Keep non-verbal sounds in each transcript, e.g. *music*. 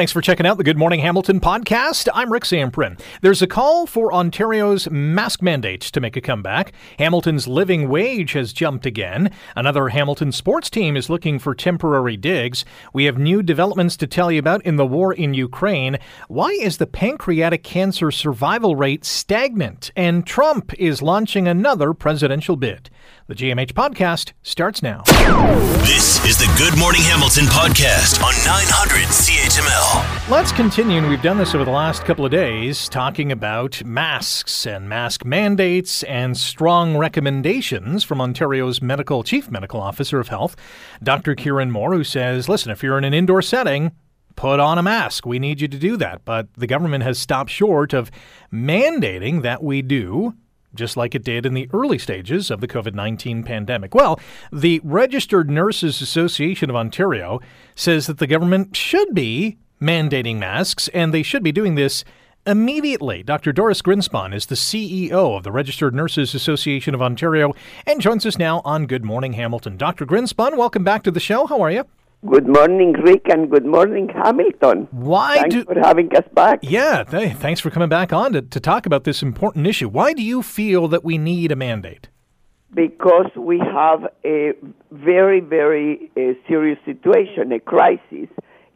Thanks for checking out the Good Morning Hamilton podcast. I'm Rick Zamperin. There's a call for Ontario's mask mandates to make a comeback. Hamilton's living wage has jumped again. Another Hamilton sports team is looking for temporary digs. We have new developments to tell you about in the war in Ukraine. Why is the pancreatic cancer survival rate stagnant? And Trump is launching another presidential bid. The GMH podcast starts now. This is the Good Morning Hamilton podcast on 900 CHML. Let's continue, and we've done this over the last couple of days, talking about masks and mask mandates and strong recommendations from Ontario's medical chief medical officer of health, Dr. Kieran Moore, who says, listen, if you're in an indoor setting, put on a mask. We need you to do that. But the government has stopped short of mandating that we do just like it did in the early stages of the COVID 19 pandemic. Well, the Registered Nurses Association of Ontario says that the government should be mandating masks, and they should be doing this immediately. Dr. Doris Grinspun is the CEO of the Registered Nurses Association of Ontario and joins us now on Good Morning Hamilton. Dr. Grinspun, welcome back to the show. How are you? Good morning, Rick, and good morning, Hamilton. Why Thanks do, for having us back. Yeah, th- thanks for coming back on to, to talk about this important issue. Why do you feel that we need a mandate? Because we have a very, very uh, serious situation, a crisis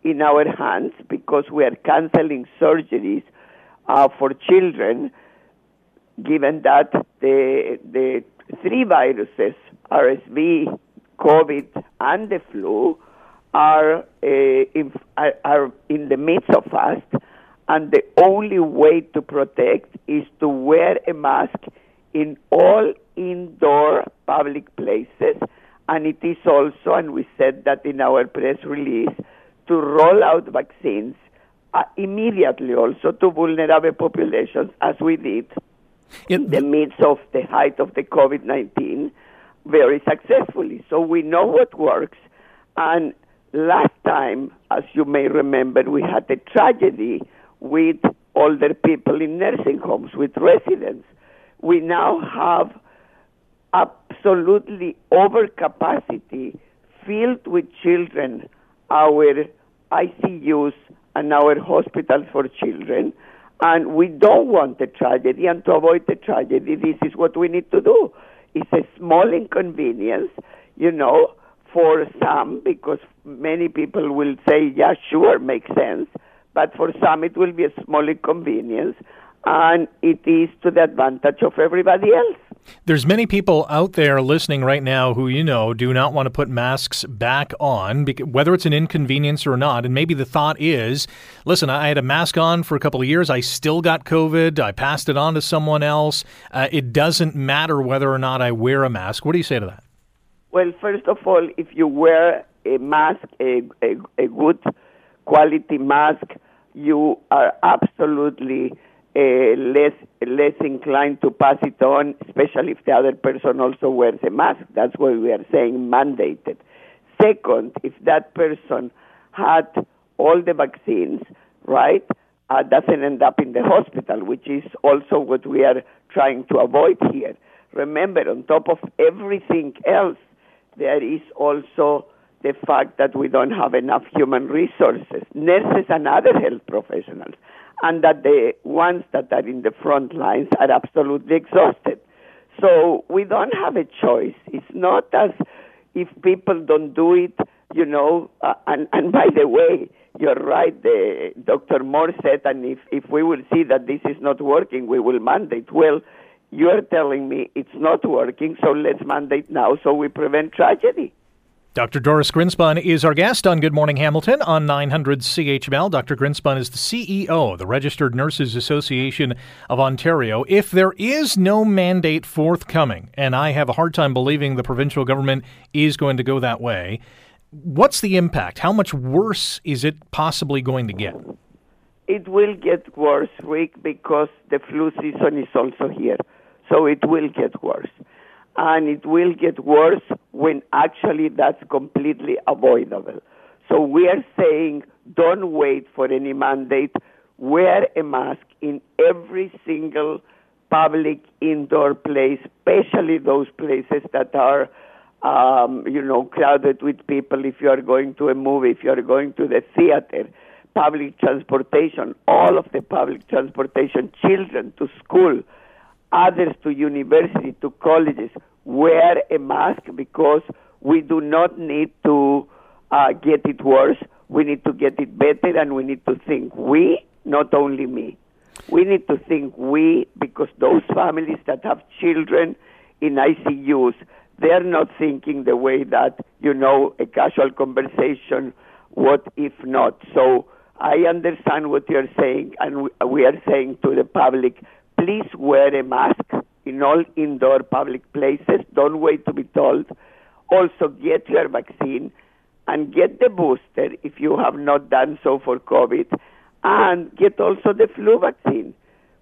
in our hands, because we are canceling surgeries uh, for children, given that the, the three viruses, RSV, COVID, and the flu, are, uh, in, are, are in the midst of us, and the only way to protect is to wear a mask in all indoor public places. And it is also, and we said that in our press release, to roll out vaccines uh, immediately also to vulnerable populations, as we did in the midst of the height of the COVID 19 very successfully. So we know what works. And last time, as you may remember, we had a tragedy with older people in nursing homes, with residents. We now have absolutely overcapacity filled with children, our ICUs and our hospitals for children. And we don't want a tragedy, and to avoid the tragedy, this is what we need to do. It's a small inconvenience, you know, for some, because many people will say, yeah, sure, makes sense. But for some, it will be a small inconvenience, and it is to the advantage of everybody else. There's many people out there listening right now who you know do not want to put masks back on, whether it's an inconvenience or not. And maybe the thought is, listen, I had a mask on for a couple of years. I still got COVID. I passed it on to someone else. Uh, it doesn't matter whether or not I wear a mask. What do you say to that? Well, first of all, if you wear a mask, a, a, a good quality mask, you are absolutely uh, less less inclined to pass it on, especially if the other person also wears a mask. That's why we are saying mandated. Second, if that person had all the vaccines, right, uh, doesn't end up in the hospital, which is also what we are trying to avoid here. Remember, on top of everything else, there is also the fact that we don't have enough human resources, nurses and other health professionals, and that the ones that are in the front lines are absolutely exhausted. So we don't have a choice. It's not as if people don't do it, you know, uh, and, and by the way, you're right, the, Dr. Moore said, and if, if we will see that this is not working, we will mandate. Well, you're telling me it's not working, so let's mandate now so we prevent tragedy. Dr. Doris Grinspun is our guest on Good Morning Hamilton on 900 CHML. Dr. Grinspun is the CEO of the Registered Nurses Association of Ontario. If there is no mandate forthcoming, and I have a hard time believing the provincial government is going to go that way, what's the impact? How much worse is it possibly going to get? It will get worse, Rick, because the flu season is also here. So it will get worse. And it will get worse when actually that's completely avoidable. So we are saying don't wait for any mandate. Wear a mask in every single public indoor place, especially those places that are, um, you know, crowded with people. If you are going to a movie, if you are going to the theater, public transportation, all of the public transportation, children to school, others to university, to colleges, wear a mask because we do not need to uh, get it worse. We need to get it better, and we need to think we, not only me. We need to think we, because those families that have children in ICUs, they're not thinking the way that, you know, a casual conversation, what if not? So I understand what you're saying, and we are saying to the public, please wear a mask in all indoor public places. Don't wait to be told. Also, get your vaccine and get the booster if you have not done so for COVID, and get also the flu vaccine.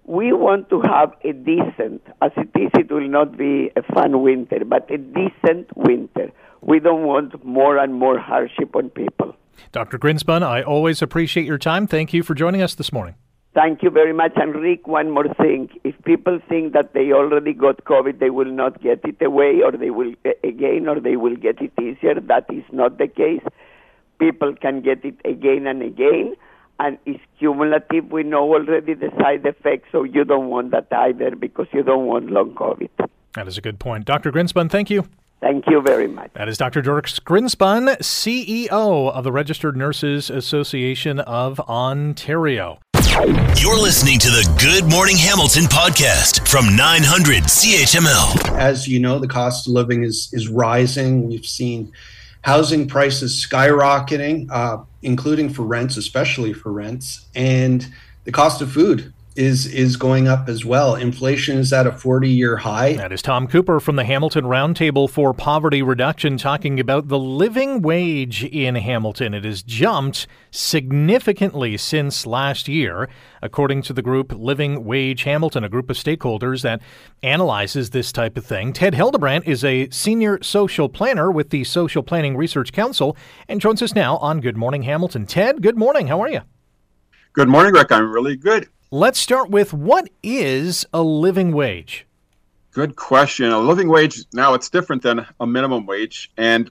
We want to have a decent, as it is, it will not be a fun winter, but a decent winter. We don't want more and more hardship on people. Dr. Grinspun, I always appreciate your time. Thank you for joining us this morning. Thank you very much. And Rick, one more thing. If people think that they already got COVID, they will not get it away, or they will again, or they will get it easier. That is not the case. People can get it again and again, and it's cumulative. We know already the side effects, so you don't want that either because you don't want long COVID. That is a good point. Dr. Grinspun, thank you. Thank you very much. That is Dr. Doris Grinspun, CEO of the Registered Nurses Association of Ontario. You're listening to the Good Morning Hamilton podcast from 900 CHML. As you know, the cost of living is is rising. We've seen housing prices skyrocketing, uh, including for rents, especially for rents, and the cost of food is is going up as well. Inflation is at a 40-year high. That is Tom Cooper from the Hamilton Roundtable for Poverty Reduction talking about the living wage in Hamilton. It has jumped significantly since last year, according to the group Living Wage Hamilton, a group of stakeholders that analyzes this type of thing. Ted Hildebrandt is a senior social planner with the Social Planning Research Council and joins us now on Good Morning Hamilton. Ted, good morning. How are you? Good morning, Rick. I'm really good. Let's start with what is a living wage? Good question. A living wage, now it's different than a minimum wage. And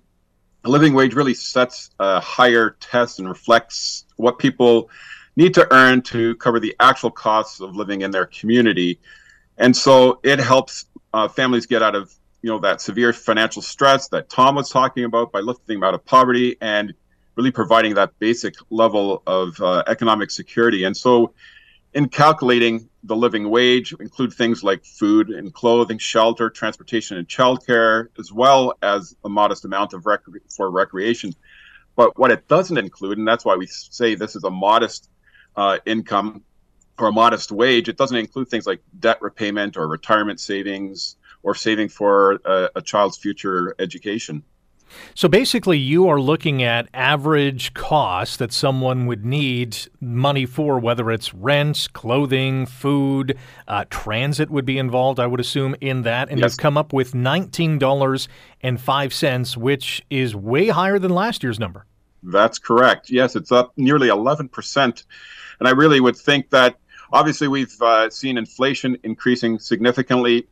a living wage really sets a higher test and reflects what people need to earn to cover the actual costs of living in their community. And so it helps uh, families get out of you know that severe financial stress that Tom was talking about by lifting them out of poverty and really providing that basic level of uh, economic security. And so in calculating the living wage include things like food and clothing, shelter, transportation, and childcare, as well as a modest amount of rec- for recreation. But what it doesn't include, and that's why we say this is a modest uh, income or a modest wage, it doesn't include things like debt repayment or retirement savings or saving for a, a child's future education. So basically, you are looking at average costs that someone would need money for, whether it's rent, clothing, food, uh, transit would be involved, I would assume, in that. And yes. you've come up with $19.05, which is way higher than last year's number. That's correct. Yes, it's up nearly 11%. And I really would think that obviously we've uh, seen inflation increasing significantly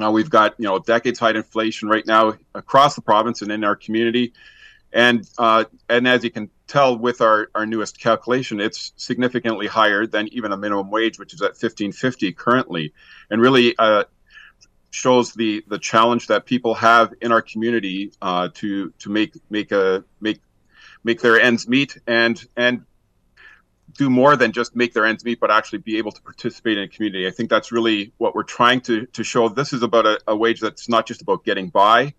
uh, we've got you know decades high inflation right now across the province and in our community, and uh, and as you can tell with our, our newest calculation, it's significantly higher than even a minimum wage, which is at fifteen fifty currently, and really uh, shows the the challenge that people have in our community uh, to to make make a make make their ends meet and and do more than just make their ends meet, but actually be able to participate in a community. I think that's really what we're trying to to show. This is about a, a wage that's not just about getting by,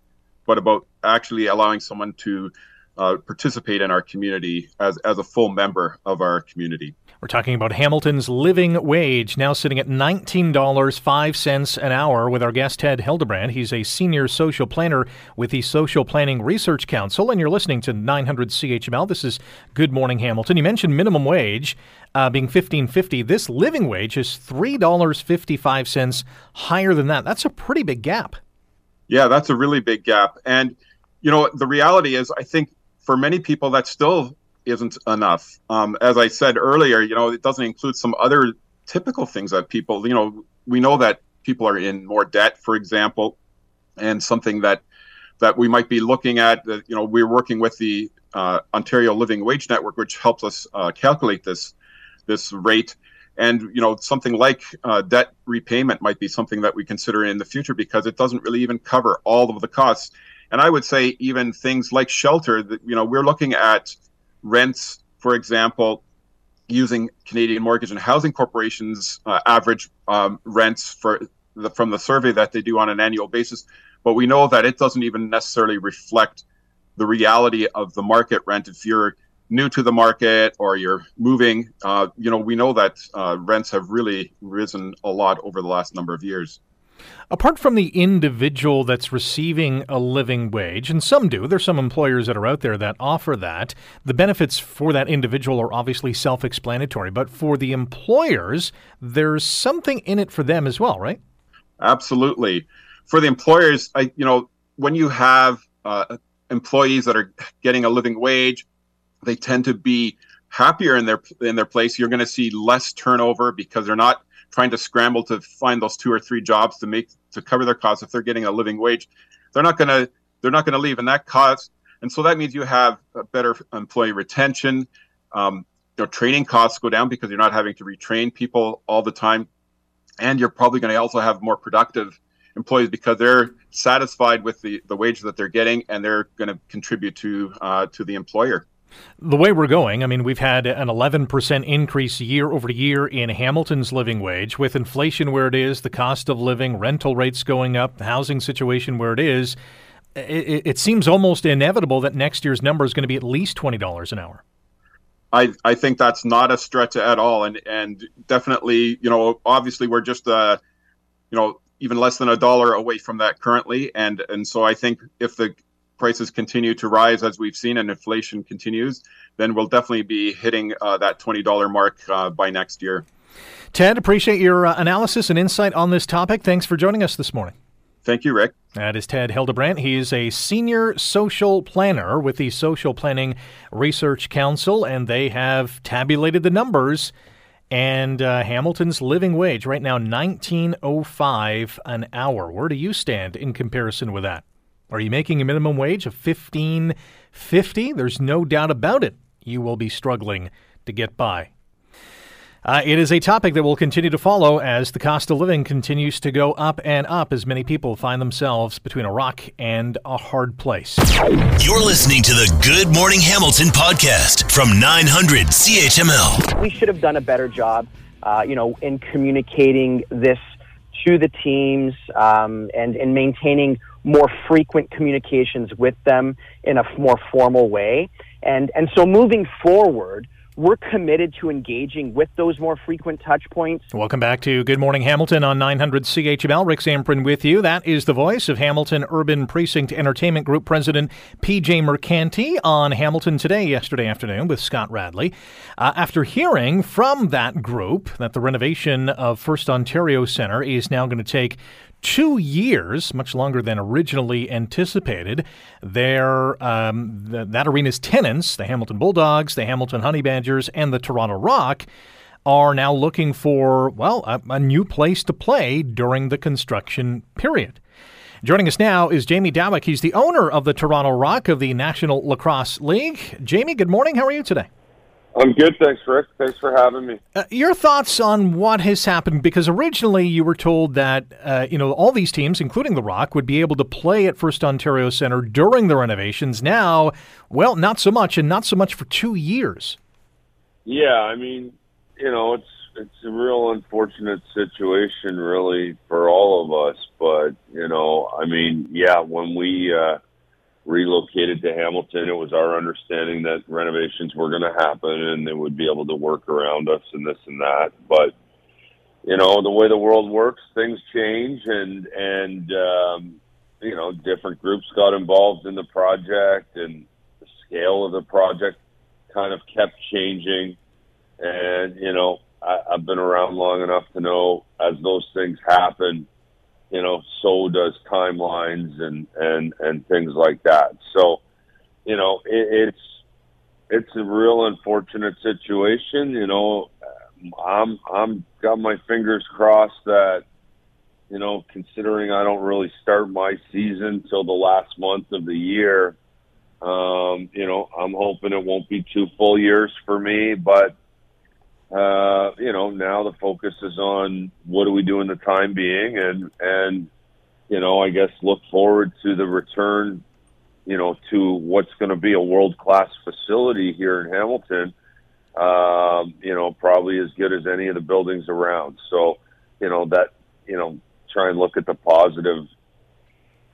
but about actually allowing someone to uh, participate in our community as as a full member of our community. We're talking about Hamilton's living wage, now sitting at $19.05 an hour, with our guest Ted Hildebrandt. He's a senior social planner with the Social Planning Research Council, and you're listening to 900 CHML. This is Good Morning Hamilton. You mentioned minimum wage uh, being 15.50. This living wage is $3.55 higher than that. That's a pretty big gap. Yeah, that's a really big gap. And, you know, the reality is, I think for many people, that's still isn't enough. Um, as I said earlier, you know, it doesn't include some other typical things that people, you know, we know that people are in more debt, for example, and something that that we might be looking at. That You know, we're working with the uh, Ontario Living Wage Network, which helps us uh, calculate this this rate. And you know, something like uh, debt repayment might be something that we consider in the future because it doesn't really even cover all of the costs. And I would say even things like shelter. That you know, we're looking at rents, for example, using Canadian Mortgage and Housing Corporation's uh, average um, rents for the, from the survey that they do on an annual basis. But we know that it doesn't even necessarily reflect the reality of the market rent. If you're new to the market or you're moving, uh, you know, we know that uh, rents have really risen a lot over the last number of years. Apart from the individual that's receiving a living wage, and some do, there's some employers that are out there that offer that. The benefits for that individual are obviously self explanatory, but for the employers, there's something in it for them as well, right? Absolutely. For the employers, I, you know, when you have uh, employees that are getting a living wage, they tend to be happier in their in their place. You're going to see less turnover because they're not trying to scramble to find those two or three jobs to make to cover their costs. If they're getting a living wage they're not going to they're not going to leave and that costs and so that means you have better employee retention. Um, you training costs go down because you're not having to retrain people all the time. And you're probably going to also have more productive employees because they're satisfied with the, the wage that they're getting and they're going to contribute to uh, to the employer the way we're going, I mean, we've had an 11% increase year over year in Hamilton's living wage. With inflation where it is, the cost of living, rental rates going up, the housing situation where it is, it, it seems almost inevitable that next year's number is going to be at least $20 an hour. I, I think that's not a stretch at all. And, and definitely, you know, obviously we're just, uh, you know, even less than a dollar away from that currently. And, and so I think if the prices continue to rise as we've seen and inflation continues, then we'll definitely be hitting uh, that $20 mark uh, by next year. Ted, appreciate your uh, analysis and insight on this topic. Thanks for joining us this morning. Thank you, Rick. That is Ted Hildebrandt. He is a senior social planner with the Social Planning Research Council, and they have tabulated the numbers. And uh, Hamilton's living wage right now, 1905 an hour. Where do you stand in comparison with that? Are you making a minimum wage of fifteen fifty? There's no doubt about it. You will be struggling to get by. Uh, it is a topic that will continue to follow as the cost of living continues to go up and up as many people find themselves between a rock and a hard place. You're listening to the Good Morning Hamilton podcast from 900 CHML. We should have done a better job, uh, you know, in communicating this to the teams um, and in maintaining more frequent communications with them in a more formal way. And, and so moving forward, we're committed to engaging with those more frequent touch points. Welcome back to Good Morning Hamilton on 900 CHML. Rick Zamperin with you. That is the voice of Hamilton Urban Precinct Entertainment Group President PJ Mercanti on Hamilton Today yesterday afternoon with Scott Radley. Uh, after hearing from that group that the renovation of First Ontario Centre is now going to take two years, much longer than originally anticipated. Their um, that arena's tenants, the Hamilton Bulldogs, the Hamilton Honey Badgers, and the Toronto Rock, are now looking for well a, a new place to play during the construction period. Joining us now is Jamie Dawick. He's the owner of the Toronto Rock of the National Lacrosse League. Jamie, good morning. How are you today? I'm good, thanks, Rick. Thanks for having me. Uh, your thoughts on what has happened? Because originally you were told that uh, you know all these teams, including the Rock, would be able to play at First Ontario Centre during the renovations. Now, well, not so much, and not so much for two years. Yeah, I mean, you know, it's it's a real unfortunate situation, really, for all of us. But you know, I mean, yeah, when we uh, relocated to Hamilton, it was our understanding that renovations were going to happen and they would be able to work around us and this and that. But you know, the way the world works, things change, and and um, you know, different groups got involved in the project, and the scale of the project kind of kept changing. And you know, I, I've been around long enough to know as those things happen you know, so does timelines and and and things like that. So, you know, it, it's it's a real unfortunate situation. You know, I'm I'm got my fingers crossed that you know, considering I don't really start my season till the last month of the year, um, you know, I'm hoping it won't be two full years for me, but uh, you know, now the focus is on what do we do in the time being, and and you know, I guess look forward to the return, you know, to what's going to be a world class facility here in Hamilton. Um, you know, probably as good as any of the buildings around. So, you know, that you know, try and look at the positive,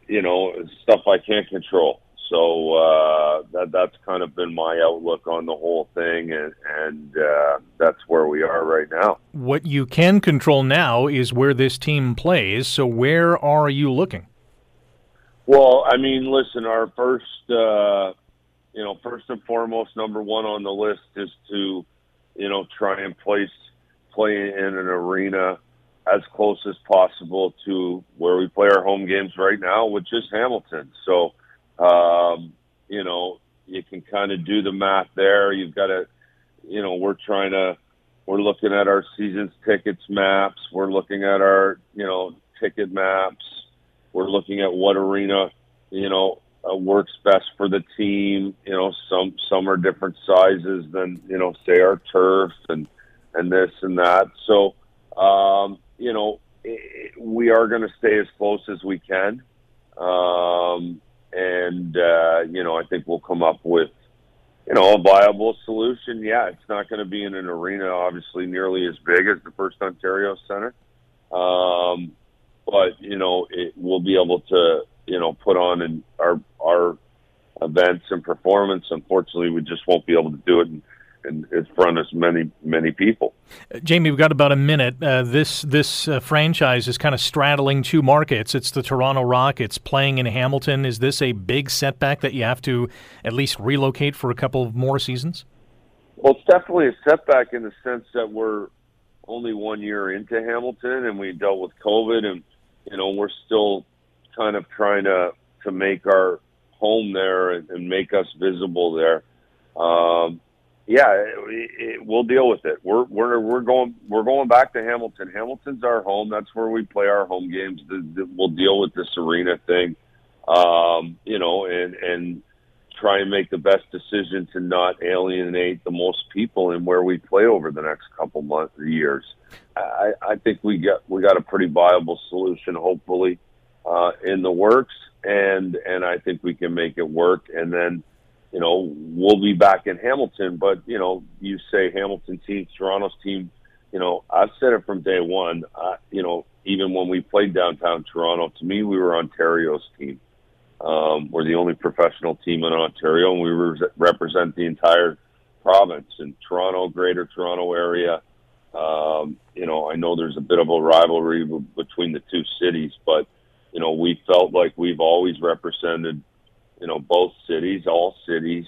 you know, stuff I can't control. So uh, that that's kind of been my outlook on the whole thing, and and uh, that's where we are right now. What you can control now is where this team plays. So where are you looking? Well, I mean, listen, our first, uh, you know, first and foremost, number one on the list is to, you know, try and place play in an arena as close as possible to where we play our home games right now, which is Hamilton. So, um, you know, you can kind of do the math there. You've got to, you know, we're trying to, we're looking at our season's tickets maps. We're looking at our, you know, ticket maps. We're looking at what arena, you know, uh, works best for the team. You know, some some are different sizes than you know, say our turf and and this and that. So, um, you know, we are going to stay as close as we can. Um, and, uh, you know, I think we'll come up with, you know, a viable solution. Yeah, it's not going to be in an arena, obviously, nearly as big as the First Ontario Center. Um, but, you know, it, we'll be able to, you know, put on in our, our events and performance. Unfortunately, we just won't be able to do it in in, in front of many many people. Uh, Jamie, we've got about a minute. Uh, this this uh, franchise is kind of straddling two markets. It's the Toronto Rockets playing in Hamilton. Is this a big setback that you have to at least relocate for a couple of more seasons? Well, it's definitely a setback in the sense that we're only one year into Hamilton, and we dealt with COVID, and you know we're still kind of trying to to make our home there and, and make us visible there. Um, yeah, it, it, we'll deal with it. We're we're we're going we're going back to Hamilton. Hamilton's our home. That's where we play our home games. The, the, we'll deal with this arena thing, um, you know, and and try and make the best decision to not alienate the most people in where we play over the next couple months or years. I, I think we got we got a pretty viable solution, hopefully, uh, in the works, and and I think we can make it work, and then you know, we'll be back in Hamilton. But, you know, you say Hamilton team, Toronto's team, you know, I've said it from day one. Uh, you know, even when we played downtown Toronto, to me, we were Ontario's team. Um, we're the only professional team in Ontario, and we re- represent the entire province in Toronto, Greater Toronto area. Um, you know, I know there's a bit of a rivalry between the two cities, but you know, we felt like we've always represented you know both cities, all cities,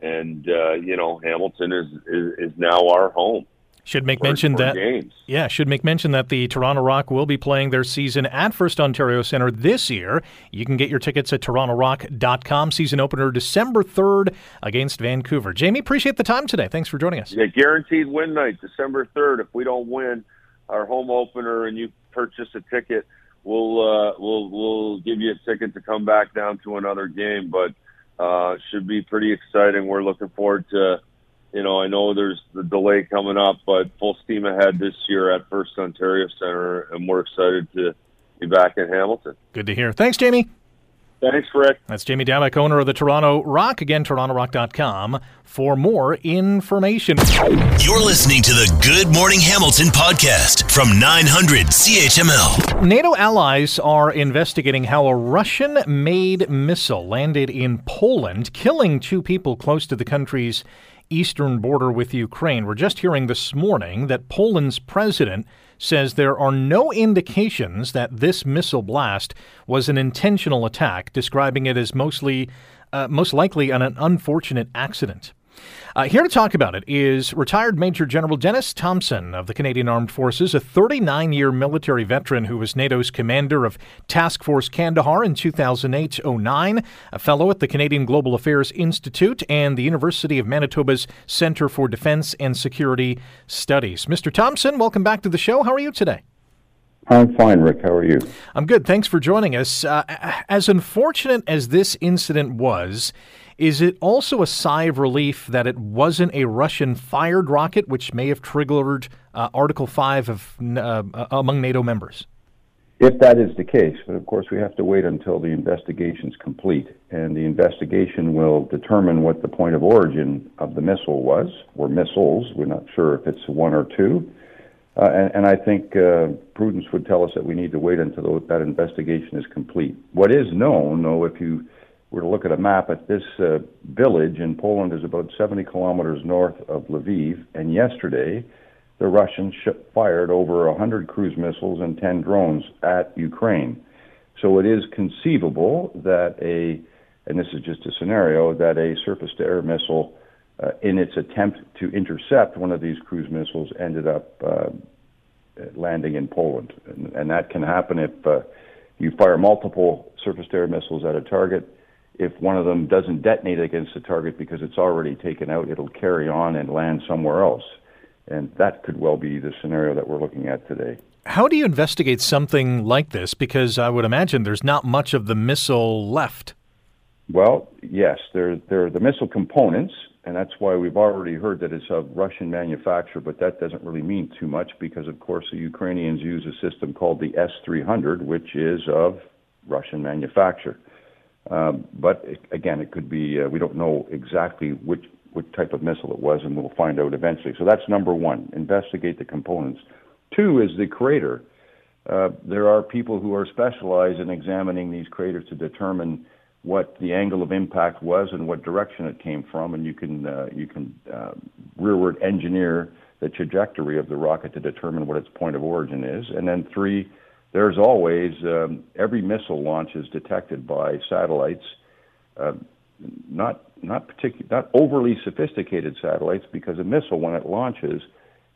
and uh, you know Hamilton is, is, is now our home. Should make mention that games. yeah, should make mention that the Toronto Rock will be playing their season at First Ontario Centre this year. You can get your tickets at torontorock.com. Season opener December 3rd against Vancouver. Jamie, appreciate the time today. Thanks for joining us. Yeah, guaranteed win night December 3rd. If we don't win our home opener and you purchase a ticket, we'll uh, we'll we'll give you a ticket to come back down to another game. But uh, should be pretty exciting. We're looking forward to. You know, I know there's the delay coming up, but full steam ahead this year at First Ontario Center, and we're excited to be back in Hamilton. Good to hear. Thanks, Jamie. Thanks, Rick. That's Jamie Dawick, owner of the Toronto Rock. Again, torontorock.com for more information. You're listening to the Good Morning Hamilton podcast from 900 CHML. NATO allies are investigating how a Russian made missile landed in Poland, killing two people close to the country's eastern border with Ukraine. We're just hearing this morning that Poland's president says there are no indications that this missile blast was an intentional attack, describing it as mostly, uh, most likely an unfortunate accident. Uh, here to talk about it is retired Major General Denis Thompson of the Canadian Armed Forces, a 39 year military veteran who was NATO's commander of Task Force Kandahar in 2008 09, a fellow at the Canadian Global Affairs Institute and the University of Manitoba's Center for Defense and Security Studies. Mr. Thompson, welcome back to the show. How are you today? I'm fine, Rick. How are you? I'm good. Thanks for joining us. Uh, as unfortunate as this incident was, is it also a sigh of relief that it wasn't a Russian fired rocket, which may have triggered uh, Article 5 of, uh, among NATO members? If that is the case, but of course we have to wait until the investigation is complete, and the investigation will determine what the point of origin of the missile was, or missiles. We're not sure if it's one or two. Uh, and, and, I think uh, prudence would tell us that we need to wait until that investigation is complete. What is known, though, if you were to look at a map, at this uh, village in Poland is about 70 kilometers north of Lviv, and yesterday the Russians ship fired over 100 cruise missiles and 10 drones at Ukraine. So it is conceivable that a, and this is just a scenario, that a surface to air missile, uh, in its attempt to intercept one of these cruise missiles, ended up uh, landing in Poland. And, and, that can happen if uh, you fire multiple surface to air missiles at a target. If one of them doesn't detonate against the target because it's already taken out, it'll carry on and land somewhere else. And that could well be the scenario that we're looking at today. How do you investigate something like this? Because I would imagine there's not much of the missile left. Well, yes, there, there are the missile components, and that's why we've already heard that it's of Russian manufacture, but that doesn't really mean too much because, of course, the Ukrainians use a system called the S 300, which is of Russian manufacture. Um, but again, it could be, uh, we don't know exactly which type of missile it was, and we'll find out eventually. So that's number one investigate the components. Two is the crater. Uh, there are people who are specialized in examining these craters to determine what the angle of impact was and what direction it came from, and you can uh, you can uh, rearward engineer the trajectory of the rocket to determine what its point of origin is. And then three, there's always um, every missile launch is detected by satellites. Uh, not not particular, not overly sophisticated satellites, because a missile, when it launches,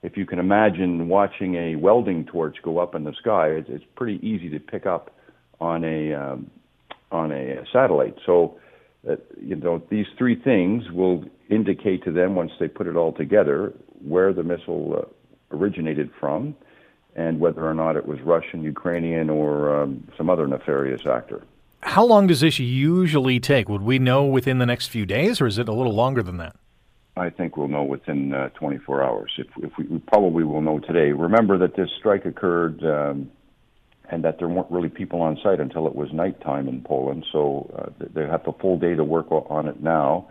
if you can imagine watching a welding torch go up in the sky, it's, it's pretty easy to pick up on a um, on a satellite. So, uh, you know, these three things will indicate to them once they put it all together where the missile uh, originated from, and whether or not it was Russian, Ukrainian, or um, some other nefarious actor. How long does this usually take? Would we know within the next few days, or is it a little longer than that? I think we'll know within uh, 24 hours. If, if we, we, probably will know today. Remember that this strike occurred um, and that there weren't really people on site until it was nighttime in Poland. So uh, they have the full day to work on it now,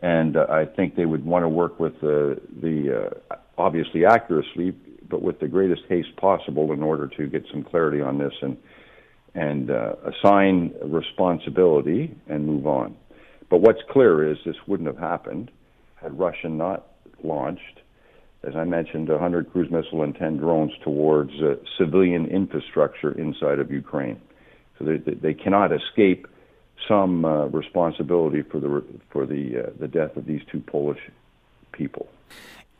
and uh, I think they would want to work with the the uh, obviously accuracy, but with the greatest haste possible in order to get some clarity on this and and uh, assign responsibility and move on. But what's clear is this wouldn't have happened had Russia not launched, as I mentioned, 100 cruise missile and 10 drones towards uh, civilian infrastructure inside of Ukraine. So they, they cannot escape some uh, responsibility for the for the uh, the death of these two Polish people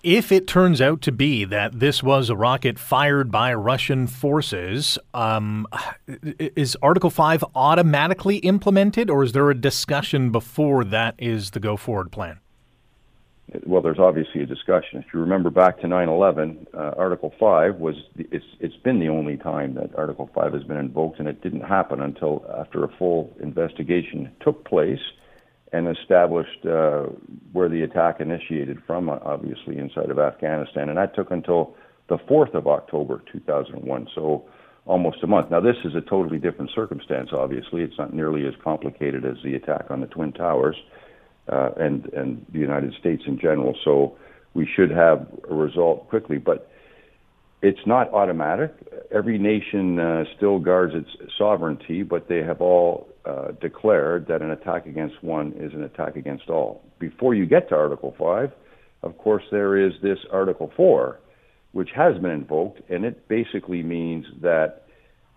if it turns out to be that this was a rocket fired by Russian forces, um, is Article 5 automatically implemented, or is there a discussion before that is the go forward plan? Well, there's obviously a discussion. If you remember back to 9 11, uh, Article 5 was, it's, it's been the only time that Article 5 has been invoked, and it didn't happen until after a full investigation took place and established uh, where the attack initiated from, uh, obviously inside of Afghanistan, and that took until the 4th of October 2001, so almost a month. Now, this is a totally different circumstance. Obviously, it's not nearly as complicated as the attack on the Twin Towers uh, and and the United States in general. So we should have a result quickly, but it's not automatic. Every nation uh, still guards its sovereignty, but they have all uh, declared that an attack against one is an attack against all. Before you get to Article 5, of course, there is this Article 4, which has been invoked, and it basically means that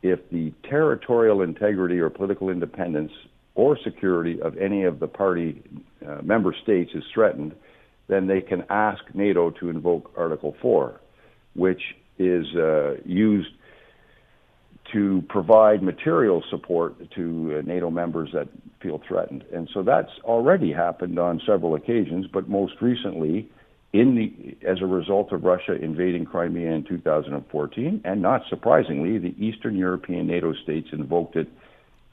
if the territorial integrity or political independence or security of any of the party uh, member states is threatened, then they can ask NATO to invoke Article 4, which is uh, used to provide material support to uh, NATO members that feel threatened. And so that's already happened on several occasions, but most recently in the as a result of Russia invading Crimea in 2014, and not surprisingly, the Eastern European NATO states invoked it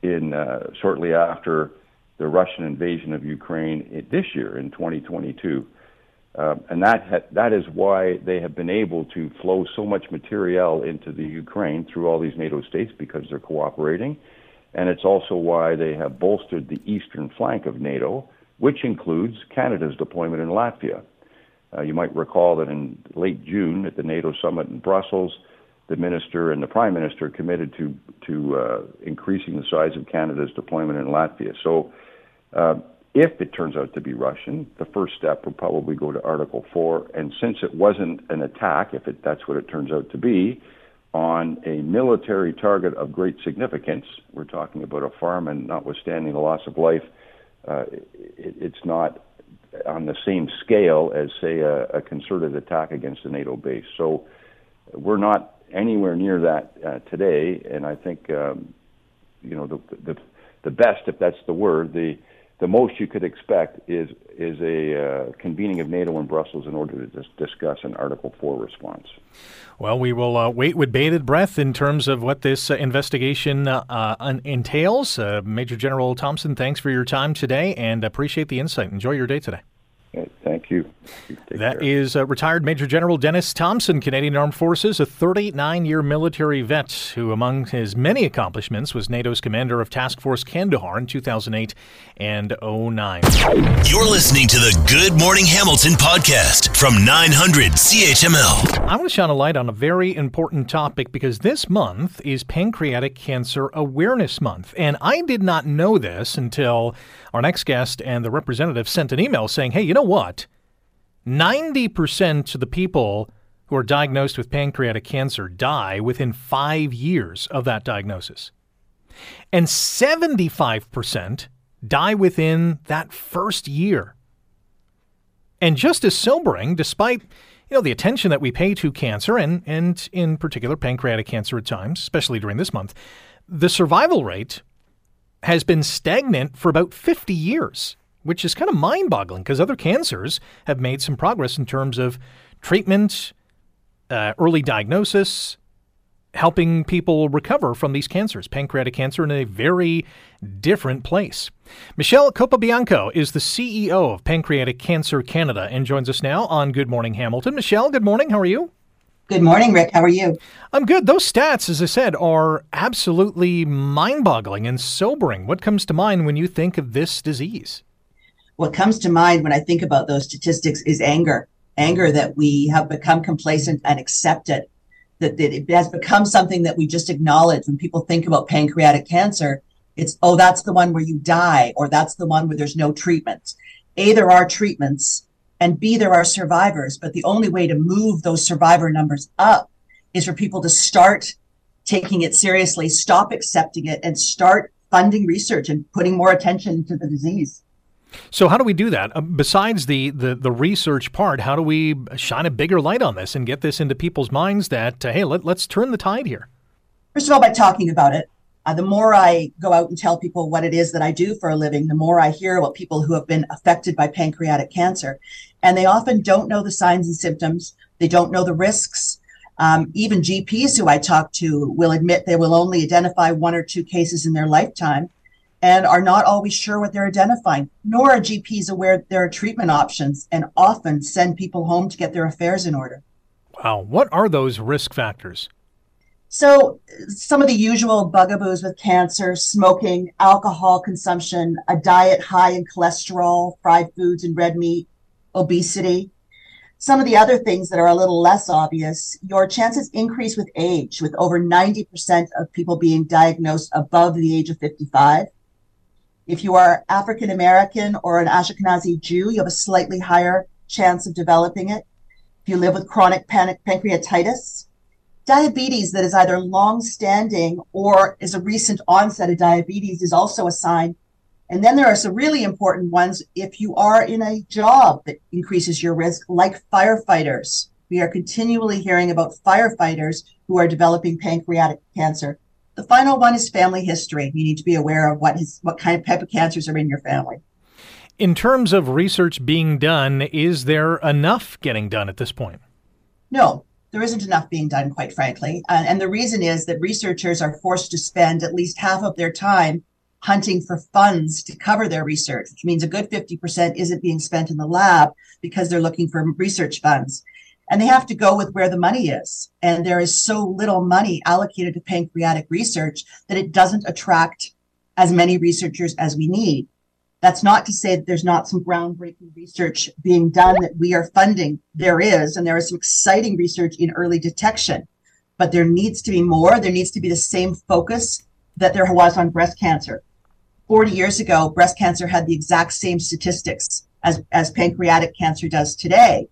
in uh, shortly after the Russian invasion of Ukraine this year in 2022. Uh, and that ha- that is why they have been able to flow so much material into the Ukraine through all these NATO states because they're cooperating, and it's also why they have bolstered the eastern flank of NATO, which includes Canada's deployment in Latvia. Uh, you might recall that in late June at the NATO summit in Brussels, the minister and the prime minister committed to to uh, increasing the size of Canada's deployment in Latvia. So, uh, if it turns out to be Russian, the first step would probably go to Article Four. And since it wasn't an attack, if it, that's what it turns out to be, on a military target of great significance, we're talking about a farm, and notwithstanding the loss of life, uh, it, it's not on the same scale as, say, a, a, concerted attack against a NATO base. So we're not anywhere near that uh, today, and I think um, you know the, the the best, if that's the word, the the most you could expect is is a uh, convening of NATO in Brussels in order to dis- discuss an Article Four response. Well, we will uh, wait with bated breath in terms of what this uh, investigation uh, uh, entails. Uh, Major General Thompson, thanks for your time today, and appreciate the insight. Enjoy your day today. Thank you. That care. is uh, retired Major General Denis Thompson, Canadian Armed Forces, a 39 year military vet who, among his many accomplishments, was NATO's commander of Task Force Kandahar in 2008 and 09. You're listening to the Good Morning Hamilton podcast from 900 CHML. I want to shine a light on a very important topic because this month is Pancreatic Cancer Awareness Month. And I did not know this until our next guest and the representative sent an email saying, hey, you know what? 90% of the people who are diagnosed with pancreatic cancer die within five years of that diagnosis. And 75% die within that first year. And just as sobering, despite you know the attention that we pay to cancer and, and in particular pancreatic cancer at times, especially during this month, the survival rate has been stagnant for about 50 years which is kind of mind boggling because other cancers have made some progress in terms of treatment, uh, early diagnosis, helping people recover from these cancers. Pancreatic cancer in a very different place. Michelle Capobianco is the CEO of Pancreatic Cancer Canada and joins us now on Good Morning Hamilton. Michelle, good morning. How are you? Good morning, Rick. How are you? I'm good. Those stats, as I said, are absolutely mind boggling and sobering. What comes to mind when you think of this disease? what comes to mind when I think about those statistics is anger, anger that we have become complacent and accepted, that, that it has become something that we just acknowledge when people think about pancreatic cancer. It's, oh, that's the one where you die, or that's the one where there's no treatment. A, there are treatments, and B, there are survivors. But the only way to move those survivor numbers up is for people to start taking it seriously, stop accepting it, and start funding research and putting more attention to the disease. So how do we do that? Uh, besides the, the the research part, how do we shine a bigger light on this and get this into people's minds that uh, hey, let, let's turn the tide here? First of all, by talking about it. Uh, the more I go out and tell people what it is that I do for a living, the more I hear about people who have been affected by pancreatic cancer, and they often don't know the signs and symptoms. They don't know the risks. Um, even GPs who I talk to will admit they will only identify one or two cases in their lifetime and are not always sure what they're identifying, nor are GPs aware there are treatment options and often send people home to get their affairs in order. Wow. What are those risk factors? So, some of the usual bugaboos with cancer smoking, alcohol consumption, a diet high in cholesterol, fried foods, and red meat, obesity. Some of the other things that are a little less obvious, your chances increase with age, with over 90% of people being diagnosed above the age of 55. If you are African American or an Ashkenazi Jew, you have a slightly higher chance of developing it. If you live with chronic panic pancreatitis, diabetes that is either long standing or is a recent onset of diabetes is also a sign. And then there are some really important ones if you are in a job that increases your risk, like firefighters. We are continually hearing about firefighters who are developing pancreatic cancer. The final one is family history. You need to be aware of what is what kind of type of cancers are in your family. In terms of research being done, is there enough getting done at this point? No, there isn't enough being done, quite frankly. Uh, and the reason is that researchers are forced to spend at least half of their time hunting for funds to cover their research, which means a good 50% isn't being spent in the lab because they're looking for research funds. And they have to go with where the money is. And there is so little money allocated to pancreatic research that it doesn't attract as many researchers as we need. That's not to say that there's not some groundbreaking research being done that we are funding. There is, and there is some exciting research in early detection, but there needs to be more. There needs to be the same focus that there was on breast cancer. 40 years ago, breast cancer had the exact same statistics as, as pancreatic cancer does today.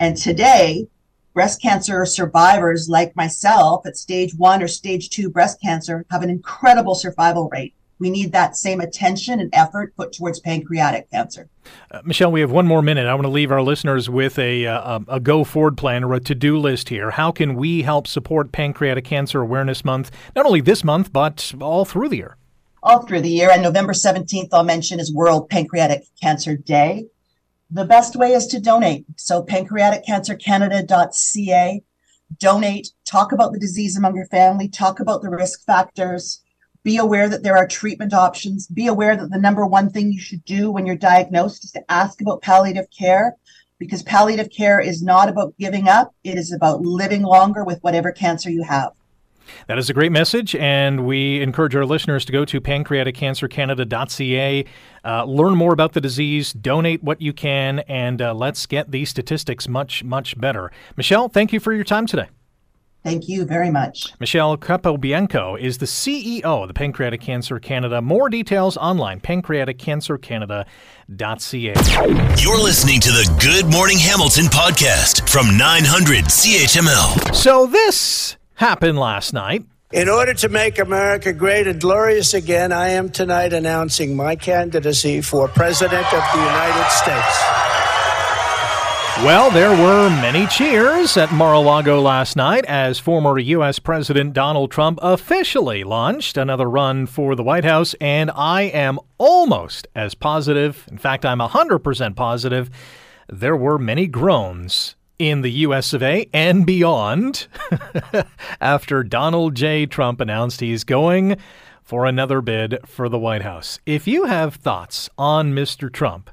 And today, breast cancer survivors like myself at stage one or stage two breast cancer have an incredible survival rate. We need that same attention and effort put towards pancreatic cancer. Uh, Michelle, we have one more minute. I want to leave our listeners with a, uh, a go forward plan or a to do list here. How can we help support Pancreatic Cancer Awareness Month, not only this month, but all through the year? All through the year. And November 17th, I'll mention, is World Pancreatic Cancer Day. The best way is to donate. So, pancreaticcancercanada.ca. Donate, talk about the disease among your family, talk about the risk factors be aware that there are treatment options. Be aware that the number one thing you should do when you're diagnosed is to ask about palliative care because palliative care is not about giving up. It is about living longer with whatever cancer you have. That is a great message, and we encourage our listeners to go to pancreaticcancercanada.ca, uh, learn more about the disease, donate what you can, and uh, let's get these statistics much, much better. Michelle, thank you for your time today. Thank you very much. Michelle Capobianco is the CEO of the Pancreatic Cancer Canada. More details online, pancreaticcancercanada.ca. You're listening to the Good Morning Hamilton podcast from 900 CHML. So this happened last night. In order to make America great and glorious again, I am tonight announcing my candidacy for President of the United States. Well, there were many cheers at Mar a Lago last night as former U.S. President Donald Trump officially launched another run for the White House, and I am almost as positive, in fact, I'm 100% positive, there were many groans in the US of A and beyond *laughs* after Donald J. Trump announced he's going for another bid for the White House. If you have thoughts on Mr. Trump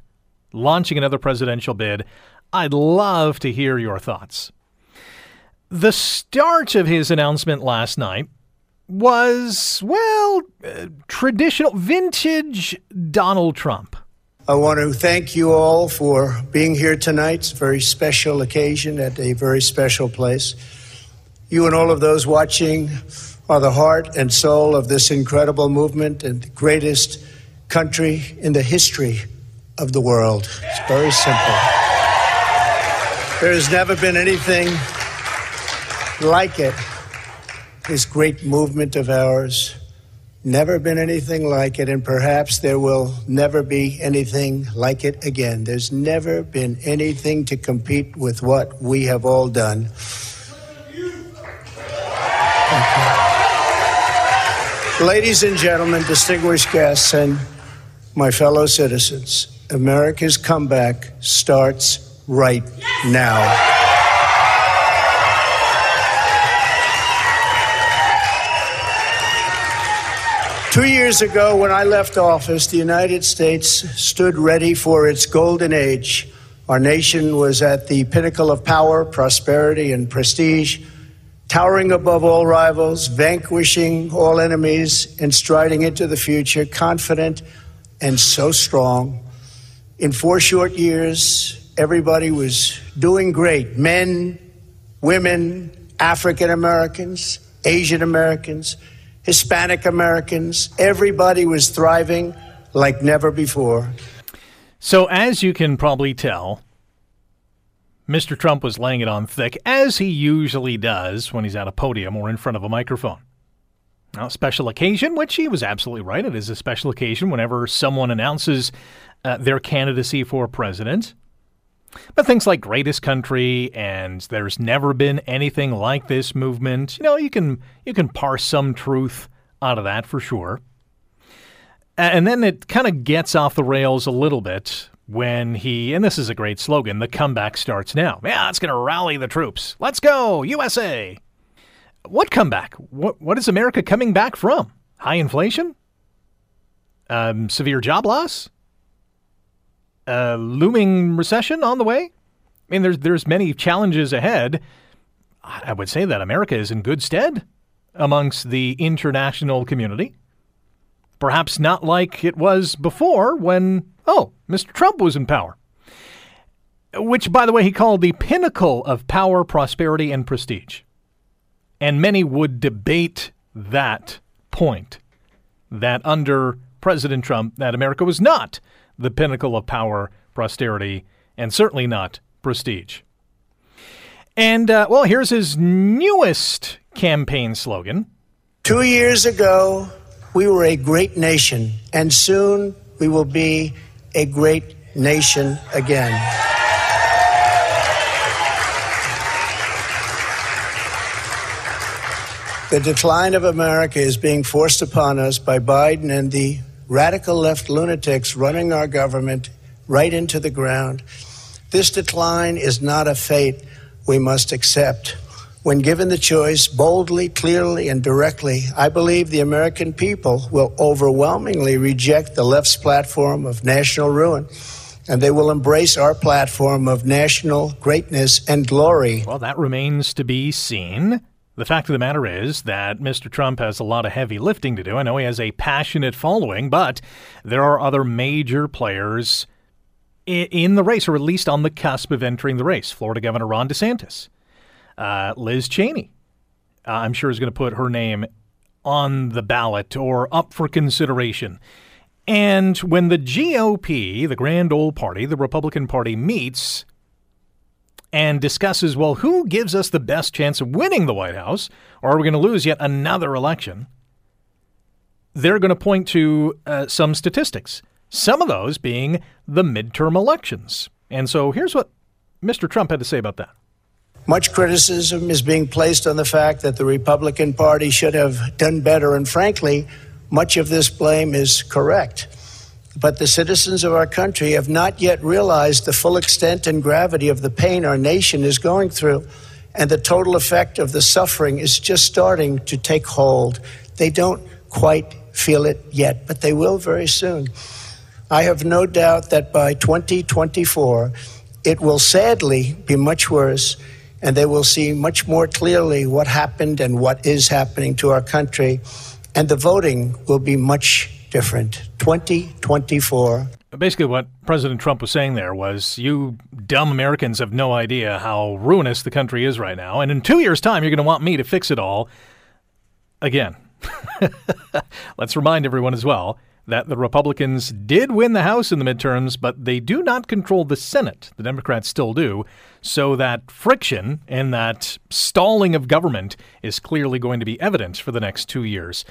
launching another presidential bid, I'd love to hear your thoughts. The start of his announcement last night was, well, uh, traditional, vintage Donald Trump. I want to thank you all for being here tonight. It's a very special occasion at a very special place. You and all of those watching are the heart and soul of this incredible movement and the greatest country in the history of the world. It's very simple. There has never been anything like it. This great movement of ours, never been anything like it, and perhaps there will never be anything like it again. There's never been anything to compete with what we have all done. Ladies and gentlemen, distinguished guests, and my fellow citizens, America's comeback starts right now. Two years ago, when I left office, the United States stood ready for its golden age. Our nation was at the pinnacle of power, prosperity, and prestige, towering above all rivals, vanquishing all enemies, and striding into the future, confident and so strong. In four short years, everybody was doing great men, women, African Americans, Asian Americans, Hispanic Americans. Everybody was thriving like never before. So, as you can probably tell, Mr. Trump was laying it on thick, as he usually does when he's at a podium or in front of a microphone. Now, special occasion, which he was absolutely right. It is a special occasion whenever someone announces uh, their candidacy for president. But things like greatest country and there's never been anything like this movement, you know, you can you can parse some truth out of that for sure. And then it kind of gets off the rails a little bit when he, and this is a great slogan, the comeback starts now. Yeah, it's to rally the troops. Let's go, USA. What comeback? What, what is America coming back from? High inflation? Um, severe job loss? A looming recession on the way? I mean, there's, there's many challenges ahead. I would say that America is in good stead amongst the international community. Perhaps not like it was before when, oh, Mr. Trump was in power. Which, by the way, he called the pinnacle of power, prosperity, and prestige. And many would debate that point that under President Trump, that America was not the pinnacle of power, prosperity, and certainly not prestige. And, uh, well, here's his newest campaign slogan. Two years ago, we were a great nation, and soon we will be a great nation again. The decline of America is being forced upon us by Biden and the radical left lunatics running our government right into the ground. This decline is not a fate we must accept. When given the choice, boldly, clearly, and directly, I believe the American people will overwhelmingly reject the left's platform of national ruin. And they will embrace our platform of national greatness and glory. Well, that remains to be seen. The fact of the matter is that Mr. Trump has a lot of heavy lifting to do. I know he has a passionate following, but there are other major players in the race, or at least on the cusp of entering the race. Florida Governor Ron DeSantis, uh, Liz Cheney, uh, I'm sure is going to put her name on the ballot or up for consideration. And when the GOP, the grand old party, the Republican Party, meets and discusses, well, who gives us the best chance of winning the White House, or are we going to lose yet another election? They're going to point to uh, some statistics some of those being the midterm elections. And so here's what Mr. Trump had to say about that. Much criticism is being placed on the fact that the Republican Party should have done better, and frankly, much of this blame is correct. But the citizens of our country have not yet realized the full extent and gravity of the pain our nation is going through, and the total effect of the suffering is just starting to take hold. They don't quite feel it yet, but they will very soon. I have no doubt that by 2024, it will sadly be much worse, and they will see much more clearly what happened and what is happening to our country, and the voting will be much different. 2024. Basically, what President Trump was saying there was you dumb Americans have no idea how ruinous the country is right now. And in two years' time, you're going to want me to fix it all again. *laughs* Let's remind everyone as well that the Republicans did win the House in the midterms, but they do not control the Senate. The Democrats still do. So that friction and that stalling of government is clearly going to be evident for the next two years.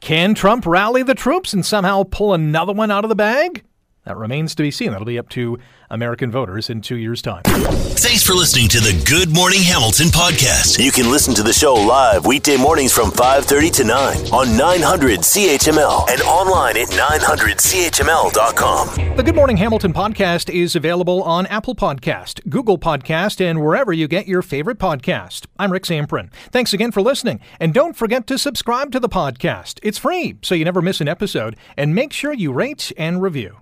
Can Trump rally the troops and somehow pull another one out of the bag? That remains to be seen. That'll be up to American voters in two years' time. Thanks for listening to the Good Morning Hamilton podcast. You can listen to the show live weekday mornings from 5:30 to 9 on 900 CHML and online at 900CHML.com. The Good Morning Hamilton podcast is available on Apple Podcast, Google Podcast, and wherever you get your favorite podcast. I'm Rick Zamperin. Thanks again for listening, and don't forget to subscribe to the podcast. It's free, so you never miss an episode, and make sure you rate and review.